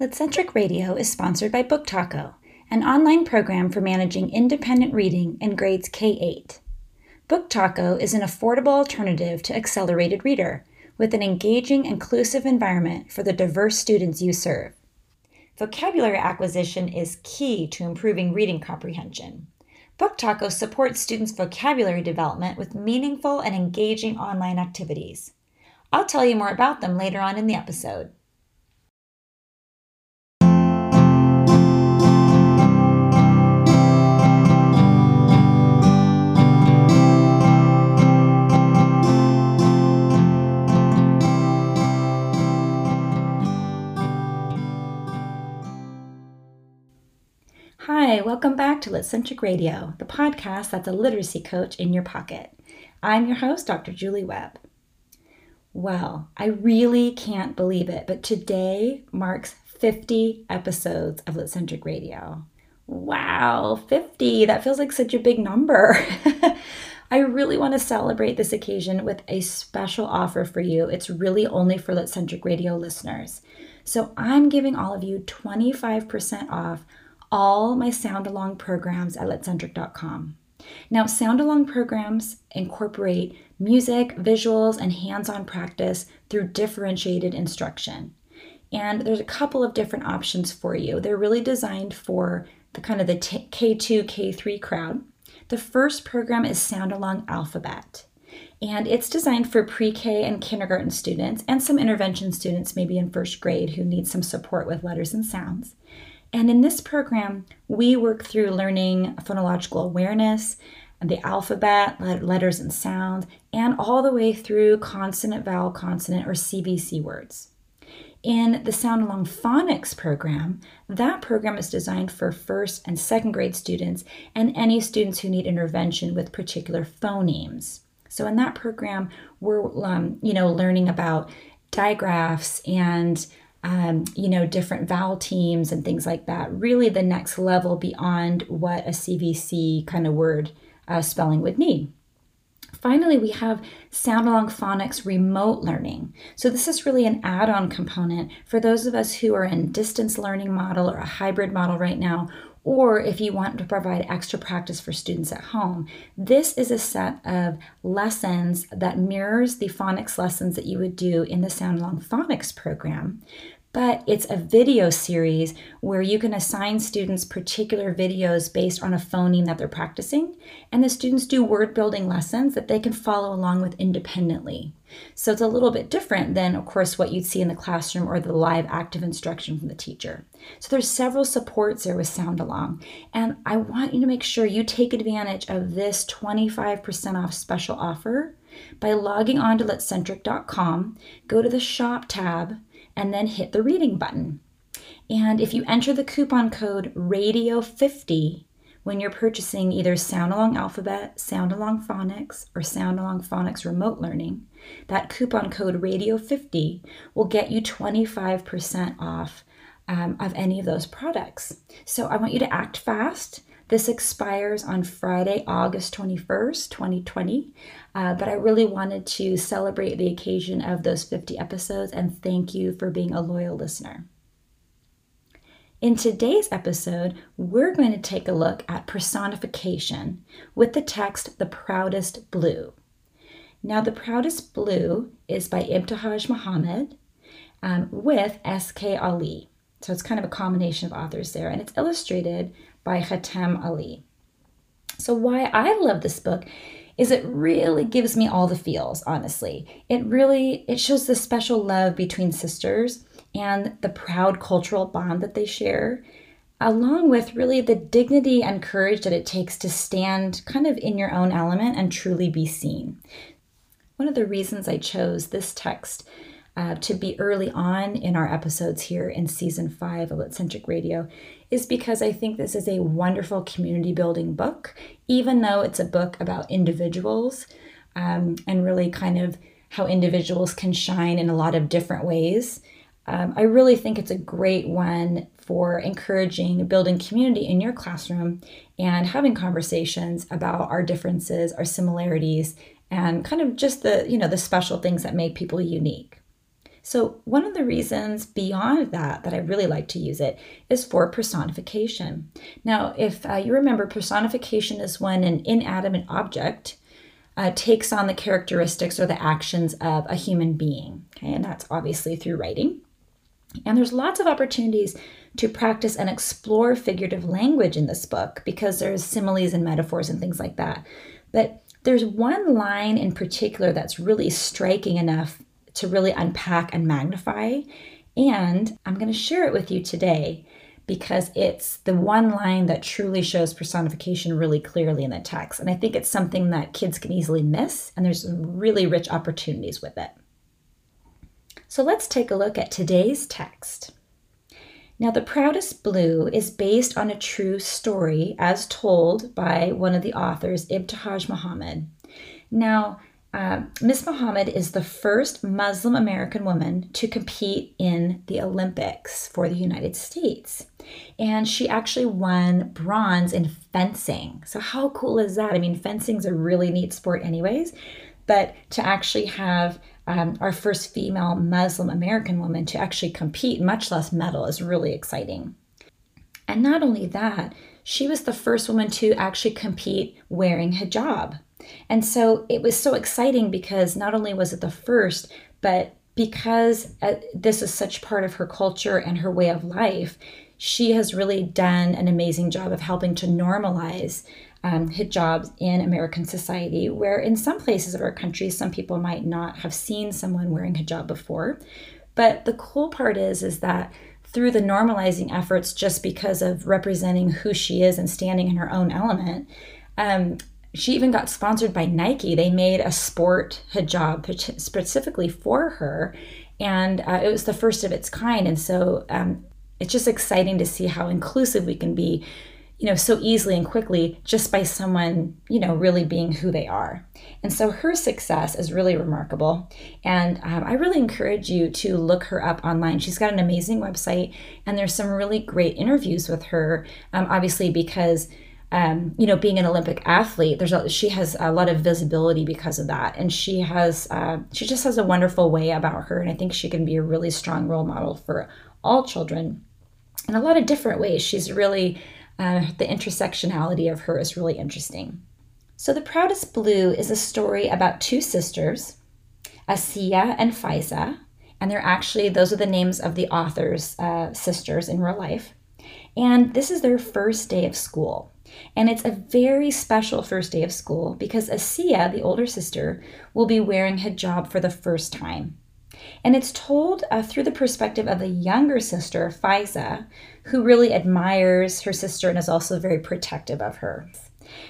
Litcentric Radio is sponsored by Book Taco, an online program for managing independent reading in grades K 8. Book Taco is an affordable alternative to Accelerated Reader with an engaging, inclusive environment for the diverse students you serve. Vocabulary acquisition is key to improving reading comprehension. Book Taco supports students' vocabulary development with meaningful and engaging online activities. I'll tell you more about them later on in the episode. Hi, welcome back to Litcentric Radio, the podcast that's a literacy coach in your pocket. I'm your host, Dr. Julie Webb. Well, I really can't believe it, but today marks 50 episodes of Litcentric Radio. Wow, 50! That feels like such a big number. I really want to celebrate this occasion with a special offer for you. It's really only for Litcentric Radio listeners. So I'm giving all of you 25% off all my sound along programs at litcentric.com. Now, sound along programs incorporate music, visuals, and hands on practice through differentiated instruction. And there's a couple of different options for you. They're really designed for the kind of the t- K2, K3 crowd. The first program is Sound Along Alphabet. And it's designed for pre K and kindergarten students and some intervention students, maybe in first grade, who need some support with letters and sounds. And in this program, we work through learning phonological awareness, the alphabet, letters and sounds, and all the way through consonant, vowel, consonant, or CVC words. In the Sound Along Phonics program, that program is designed for first and second grade students and any students who need intervention with particular phonemes. So in that program, we're um, you know learning about digraphs and um, you know, different vowel teams and things like that. Really, the next level beyond what a CVC kind of word uh, spelling would need. Finally, we have Sound Along Phonics remote learning. So, this is really an add on component for those of us who are in distance learning model or a hybrid model right now, or if you want to provide extra practice for students at home. This is a set of lessons that mirrors the phonics lessons that you would do in the Sound Along Phonics program, but it's a video series where you can assign students particular videos based on a phoneme that they're practicing, and the students do word building lessons that they can follow along with independently. So it's a little bit different than, of course, what you'd see in the classroom or the live active instruction from the teacher. So there's several supports there with Sound Along, and I want you to make sure you take advantage of this 25% off special offer by logging on to litcentric.com, go to the shop tab, and then hit the reading button. And if you enter the coupon code RADIO50 when you're purchasing either Sound Along Alphabet, Sound Along Phonics, or Sound Along Phonics Remote Learning, that coupon code RADIO50 will get you 25% off um, of any of those products. So I want you to act fast. This expires on Friday, August 21st, 2020. Uh, but I really wanted to celebrate the occasion of those 50 episodes and thank you for being a loyal listener. In today's episode, we're going to take a look at personification with the text The Proudest Blue. Now, The Proudest Blue is by Ibtihaj Muhammad um, with S.K. Ali. So it's kind of a combination of authors there, and it's illustrated by Hatem Aly. So, why I love this book is it really gives me all the feels honestly it really it shows the special love between sisters and the proud cultural bond that they share along with really the dignity and courage that it takes to stand kind of in your own element and truly be seen one of the reasons i chose this text uh, to be early on in our episodes here in season five of Litcentric Radio is because I think this is a wonderful community building book, even though it's a book about individuals um, and really kind of how individuals can shine in a lot of different ways. Um, I really think it's a great one for encouraging building community in your classroom and having conversations about our differences, our similarities, and kind of just the you know the special things that make people unique. So, one of the reasons beyond that that I really like to use it is for personification. Now, if uh, you remember, personification is when an inanimate object uh, takes on the characteristics or the actions of a human being. Okay, and that's obviously through writing. And there's lots of opportunities to practice and explore figurative language in this book because there's similes and metaphors and things like that. But there's one line in particular that's really striking enough to really unpack and magnify. And I'm going to share it with you today because it's the one line that truly shows personification really clearly in the text. And I think it's something that kids can easily miss, and there's really rich opportunities with it. So let's take a look at today's text. Now, The Proudest Blue is based on a true story as told by one of the authors, Ibtihaj Muhammad. Now, uh, Miss Muhammad is the first Muslim American woman to compete in the Olympics for the United States. And she actually won bronze in fencing. So, how cool is that? I mean, fencing's a really neat sport, anyways. But to actually have um, our first female Muslim American woman to actually compete, much less medal, is really exciting. And not only that, she was the first woman to actually compete wearing hijab. And so it was so exciting because not only was it the first, but because uh, this is such part of her culture and her way of life, she has really done an amazing job of helping to normalize um, hijabs in American society, where in some places of our country, some people might not have seen someone wearing hijab before. But the cool part is, is that through the normalizing efforts, just because of representing who she is and standing in her own element, um, she even got sponsored by Nike. They made a sport hijab specifically for her, and uh, it was the first of its kind. And so um, it's just exciting to see how inclusive we can be, you know, so easily and quickly just by someone, you know, really being who they are. And so her success is really remarkable. And um, I really encourage you to look her up online. She's got an amazing website, and there's some really great interviews with her, um, obviously, because um, you know, being an Olympic athlete, there's a, she has a lot of visibility because of that, and she has uh, she just has a wonderful way about her, and I think she can be a really strong role model for all children in a lot of different ways. She's really uh, the intersectionality of her is really interesting. So, The Proudest Blue is a story about two sisters, Asiya and Faiza, and they're actually those are the names of the author's uh, sisters in real life. And this is their first day of school. And it's a very special first day of school because Asiya, the older sister, will be wearing hijab for the first time. And it's told uh, through the perspective of the younger sister, Faiza, who really admires her sister and is also very protective of her.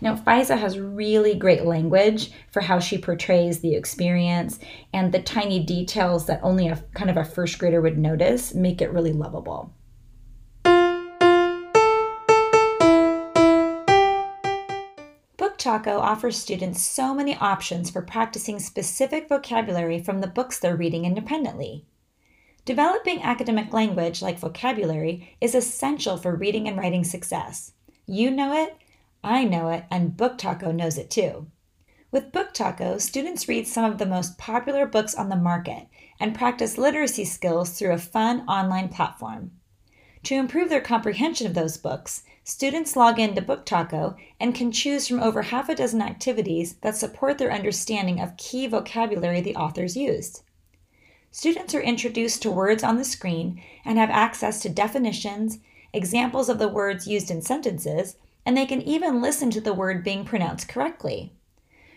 Now, Faiza has really great language for how she portrays the experience, and the tiny details that only a kind of a first grader would notice make it really lovable. Taco offers students so many options for practicing specific vocabulary from the books they're reading independently. Developing academic language like vocabulary is essential for reading and writing success. You know it, I know it, and Book Taco knows it too. With Book Taco, students read some of the most popular books on the market and practice literacy skills through a fun online platform. To improve their comprehension of those books, students log in into BookTaco and can choose from over half a dozen activities that support their understanding of key vocabulary the authors used. Students are introduced to words on the screen and have access to definitions, examples of the words used in sentences, and they can even listen to the word being pronounced correctly.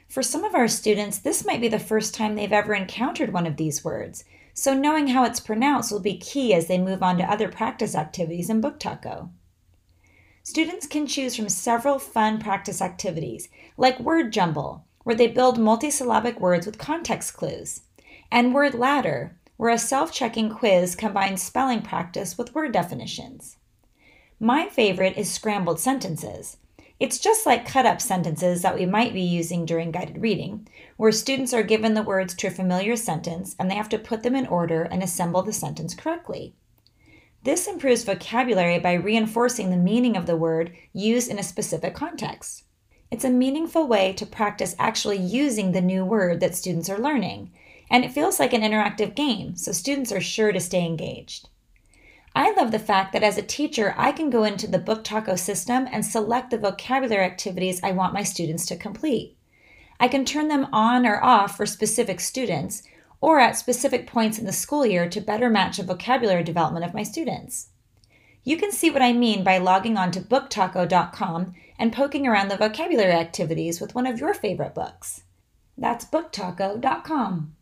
For some of our students, this might be the first time they've ever encountered one of these words, so knowing how it's pronounced will be key as they move on to other practice activities in Book Taco. Students can choose from several fun practice activities, like Word Jumble, where they build multisyllabic words with context clues, and Word Ladder, where a self checking quiz combines spelling practice with word definitions. My favorite is Scrambled Sentences, it's just like cut up sentences that we might be using during guided reading, where students are given the words to a familiar sentence and they have to put them in order and assemble the sentence correctly. This improves vocabulary by reinforcing the meaning of the word used in a specific context. It's a meaningful way to practice actually using the new word that students are learning. and it feels like an interactive game, so students are sure to stay engaged. I love the fact that as a teacher, I can go into the Book Taco system and select the vocabulary activities I want my students to complete. I can turn them on or off for specific students or at specific points in the school year to better match the vocabulary development of my students. You can see what I mean by logging on to booktaco.com and poking around the vocabulary activities with one of your favorite books. That's booktaco.com.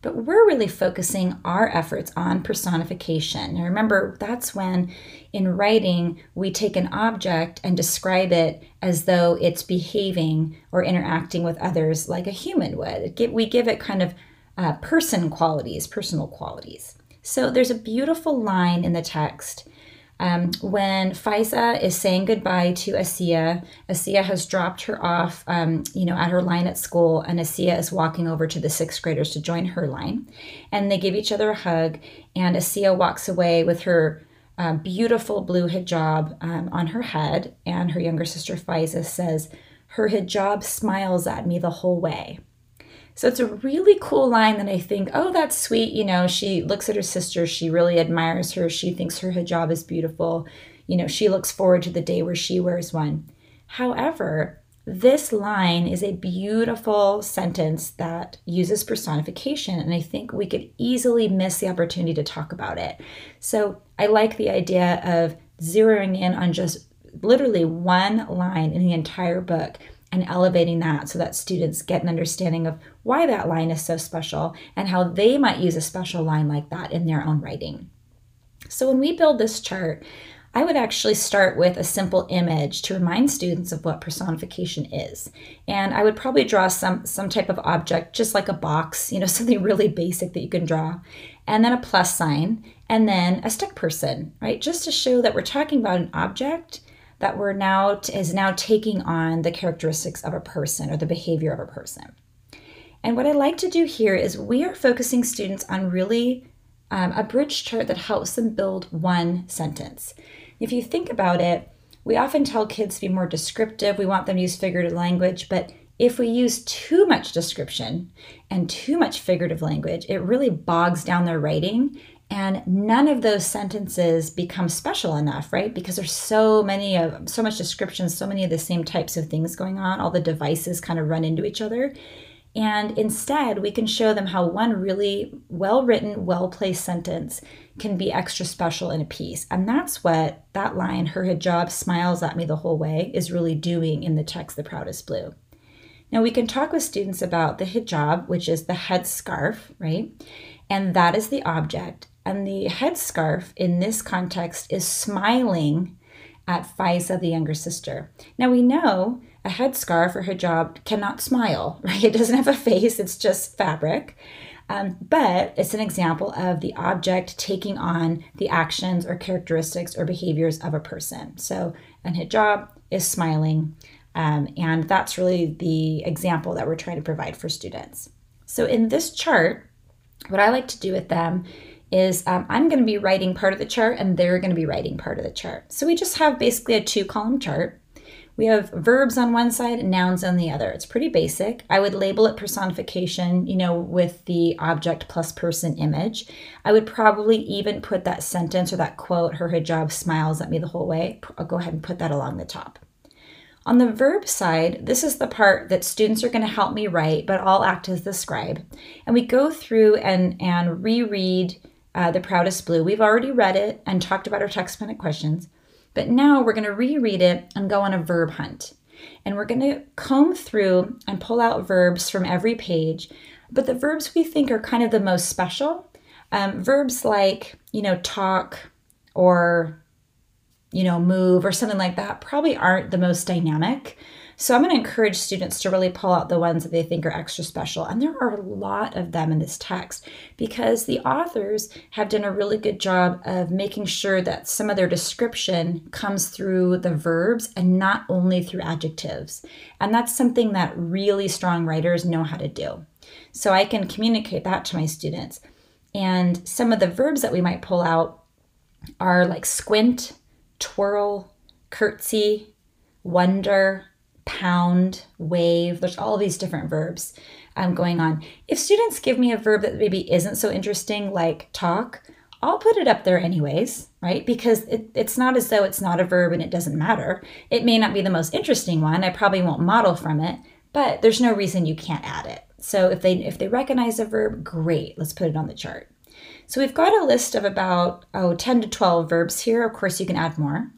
But we're really focusing our efforts on personification. Now, remember, that's when in writing we take an object and describe it as though it's behaving or interacting with others like a human would. We give it kind of uh, person qualities, personal qualities. So there's a beautiful line in the text um, when Faiza is saying goodbye to Asiya, Asiya has dropped her off, um, you know, at her line at school, and Asiya is walking over to the sixth graders to join her line, and they give each other a hug, and Asiya walks away with her uh, beautiful blue hijab um, on her head, and her younger sister Faiza says, "Her hijab smiles at me the whole way." So it's a really cool line that I think, oh, that's sweet. You know, she looks at her sister, she really admires her, she thinks her hijab is beautiful. You know, she looks forward to the day where she wears one. However, this line is a beautiful sentence that uses personification, and I think we could easily miss the opportunity to talk about it. So I like the idea of zeroing in on just literally one line in the entire book and elevating that so that students get an understanding of why that line is so special and how they might use a special line like that in their own writing. So when we build this chart, I would actually start with a simple image to remind students of what personification is. And I would probably draw some some type of object just like a box, you know, something really basic that you can draw. And then a plus sign and then a stick person, right? Just to show that we're talking about an object that we're now is now taking on the characteristics of a person or the behavior of a person. And what I like to do here is we are focusing students on really um, a bridge chart that helps them build one sentence. If you think about it, we often tell kids to be more descriptive. We want them to use figurative language, but if we use too much description and too much figurative language, it really bogs down their writing and none of those sentences become special enough right? Because there's so many of so much description so many of the same types of things going on. All the devices kind of run into each other. And instead we can show them how one really well written well placed sentence can be extra special in a piece. And that's what that line her hijab smiles at me the whole way is really doing in the text the proudest blue. Now we can talk with students about the hijab which is the head scarf right? And that is the object and the headscarf in this context is smiling at Faiza, the younger sister. Now we know a headscarf or hijab cannot smile, right? It doesn't have a face, it's just fabric. Um, but it's an example of the object taking on the actions or characteristics or behaviors of a person. So an hijab is smiling, um, and that's really the example that we're trying to provide for students. So in this chart, what I like to do with them is um, I'm going to be writing part of the chart and they're going to be writing part of the chart. So we just have basically a two column chart. We have verbs on one side and nouns on the other. It's pretty basic. I would label it personification, you know, with the object plus person image. I would probably even put that sentence or that quote, her hijab smiles at me the whole way. I'll go ahead and put that along the top. On the verb side, this is the part that students are going to help me write, but I'll act as the scribe. And we go through and, and reread uh, The Proudest Blue. We've already read it and talked about our text minute questions, but now we're going to reread it and go on a verb hunt. And we're going to comb through and pull out verbs from every page, but the verbs we think are kind of the most special. Um, verbs like, you know, talk or, you know, move or something like that probably aren't the most dynamic. So I'm going to encourage students to really pull out the ones that they think are extra special. And there are a lot of them in this text because the authors have done a really good job of making sure that some of their description comes through the verbs and not only through adjectives. And that's something that really strong writers know how to do. So I can communicate that to my students. And some of the verbs that we might pull out are like squint, twirl, curtsy, wonder, pound, wave. There's all these different verbs um, going on. If students give me a verb that maybe isn't so interesting, like talk, I'll put it up there anyways, right? Because it, it's not as though it's not a verb and it doesn't matter. It may not be the most interesting one. I probably won't model from it, but there's no reason you can't add it. So if they if they recognize a verb, great. Let's put it on the chart. So we've got a list of about oh 10 to 12 verbs here. Of course, you can add more.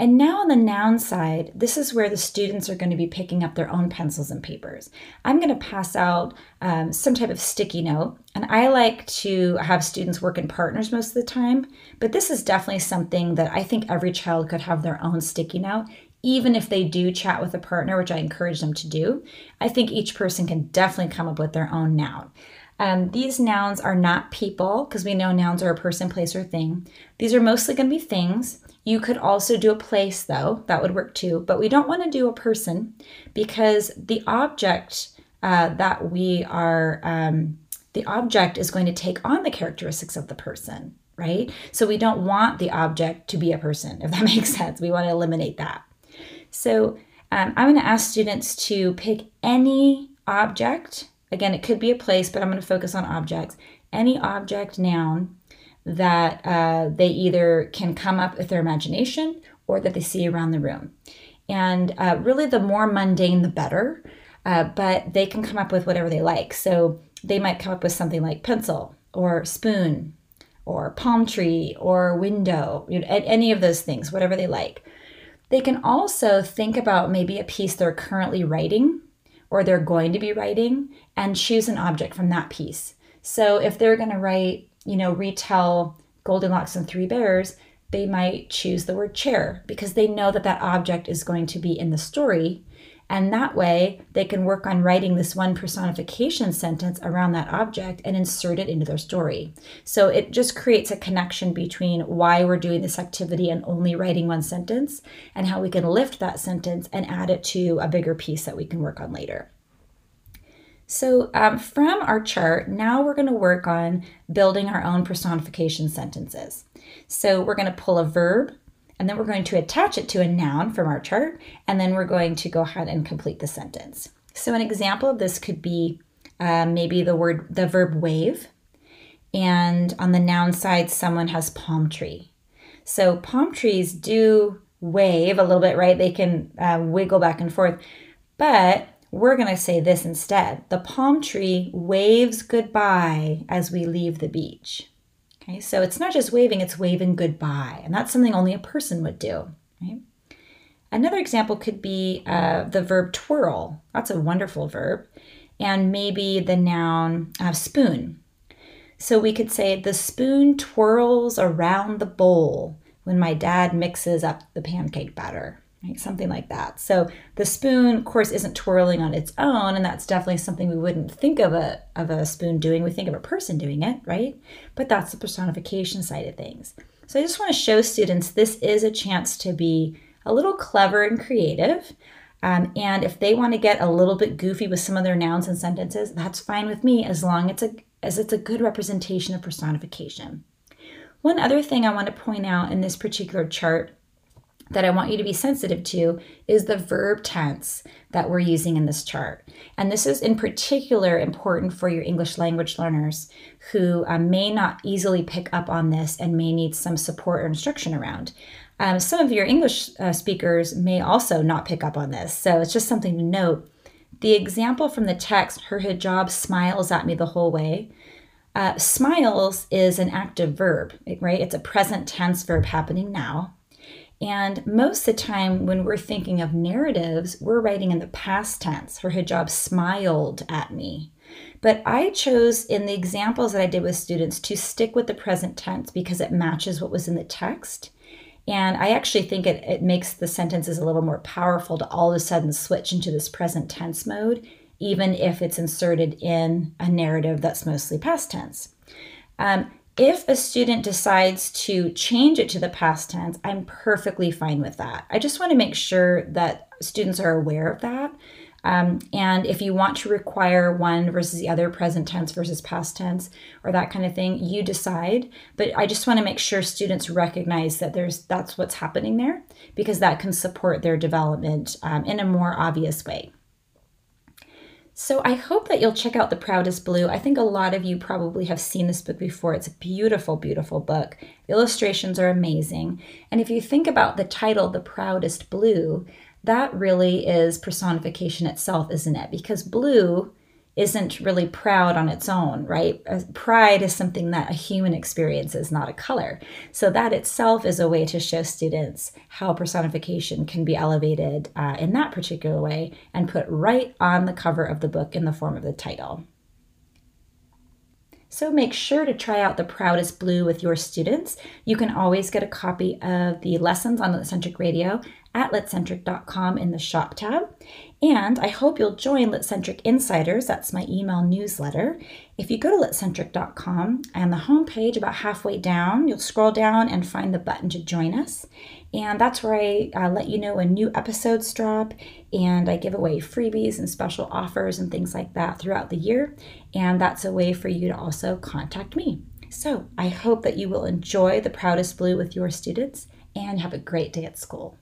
And now on the noun side, this is where the students are going to be picking up their own pencils and papers. I'm going to pass out um, some type of sticky note, and I like to have students work in partners most of the time, but this is definitely something that I think every child could have their own sticky note. Even if they do chat with a partner, which I encourage them to do, I think each person can definitely come up with their own noun. Um, these nouns are not people because we know nouns are a person, place, or thing. These are mostly going to be things. You could also do a place, though, that would work too, but we don't want to do a person because the object uh, that we are, um, the object is going to take on the characteristics of the person, right? So we don't want the object to be a person, if that makes sense. We want to eliminate that. So um, I'm going to ask students to pick any object. Again, it could be a place, but I'm going to focus on objects. Any object noun that uh, they either can come up with their imagination or that they see around the room. And uh, really, the more mundane, the better. Uh, but they can come up with whatever they like. So they might come up with something like pencil or spoon or palm tree or window, you know, any of those things, whatever they like. They can also think about maybe a piece they're currently writing or they're going to be writing and choose an object from that piece. So if they're going to write you know, retell Goldilocks and Three Bears, they might choose the word chair because they know that that object is going to be in the story. And that way, they can work on writing this one personification sentence around that object and insert it into their story. So it just creates a connection between why we're doing this activity and only writing one sentence and how we can lift that sentence and add it to a bigger piece that we can work on later. So um, from our chart, now we're going to work on building our own personification sentences. So we're going to pull a verb, and then we're going to attach it to a noun from our chart, and then we're going to go ahead and complete the sentence. So an example of this could be uh, maybe the word, the verb wave, and on the noun side, someone has palm tree. So palm trees do wave a little bit, right? They can uh, wiggle back and forth, but we're going to say this instead. The palm tree waves goodbye as we leave the beach. Okay, so it's not just waving, it's waving goodbye. And that's something only a person would do. Right? Another example could be uh, the verb twirl. That's a wonderful verb. And maybe the noun uh, spoon. So we could say, the spoon twirls around the bowl when my dad mixes up the pancake batter right? Something like that. So the spoon, of course, isn't twirling on its own, and that's definitely something we wouldn't think of a of a spoon doing. We think of a person doing it, right? But that's the personification side of things. So I just want to show students this is a chance to be a little clever and creative. Um, and if they want to get a little bit goofy with some of their nouns and sentences, that's fine with me as long as it's a, as it's a good representation of personification. One other thing I want to point out in this particular chart that I want you to be sensitive to is the verb tense that we're using in this chart. And this is in particular important for your English language learners who um, may not easily pick up on this and may need some support or instruction around. Um, some of your English uh, speakers may also not pick up on this, so it's just something to note. The example from the text, her hijab smiles at me the whole way. Uh, smiles is an active verb, right? It's a present tense verb happening now. And most of the time, when we're thinking of narratives, we're writing in the past tense. Her hijab smiled at me. But I chose in the examples that I did with students to stick with the present tense because it matches what was in the text. And I actually think it, it makes the sentences a little more powerful to all of a sudden switch into this present tense mode, even if it's inserted in a narrative that's mostly past tense. Um, if a student decides to change it to the past tense, I'm perfectly fine with that. I just want to make sure that students are aware of that. Um, and if you want to require one versus the other, present tense versus past tense, or that kind of thing, you decide. But I just want to make sure students recognize that there's that's what's happening there because that can support their development um, in a more obvious way. So I hope that you'll check out The Proudest Blue. I think a lot of you probably have seen this book before. It's a beautiful, beautiful book. The illustrations are amazing. And if you think about the title, The Proudest Blue, that really is personification itself, isn't it? Because blue isn't really proud on its own, right? Uh, pride is something that a human experiences, not a color. So that itself is a way to show students how personification can be elevated uh, in that particular way and put right on the cover of the book in the form of the title. So make sure to try out the Proudest Blue with your students. You can always get a copy of the lessons on Litcentric Radio at litcentric.com in the shop tab. And I hope you'll join Litcentric Insiders. That's my email newsletter. If you go to litcentric.com and the homepage, about halfway down, you'll scroll down and find the button to join us. And that's where I uh, let you know when new episodes drop and I give away freebies and special offers and things like that throughout the year. And that's a way for you to also contact me. So I hope that you will enjoy the Proudest Blue with your students and have a great day at school.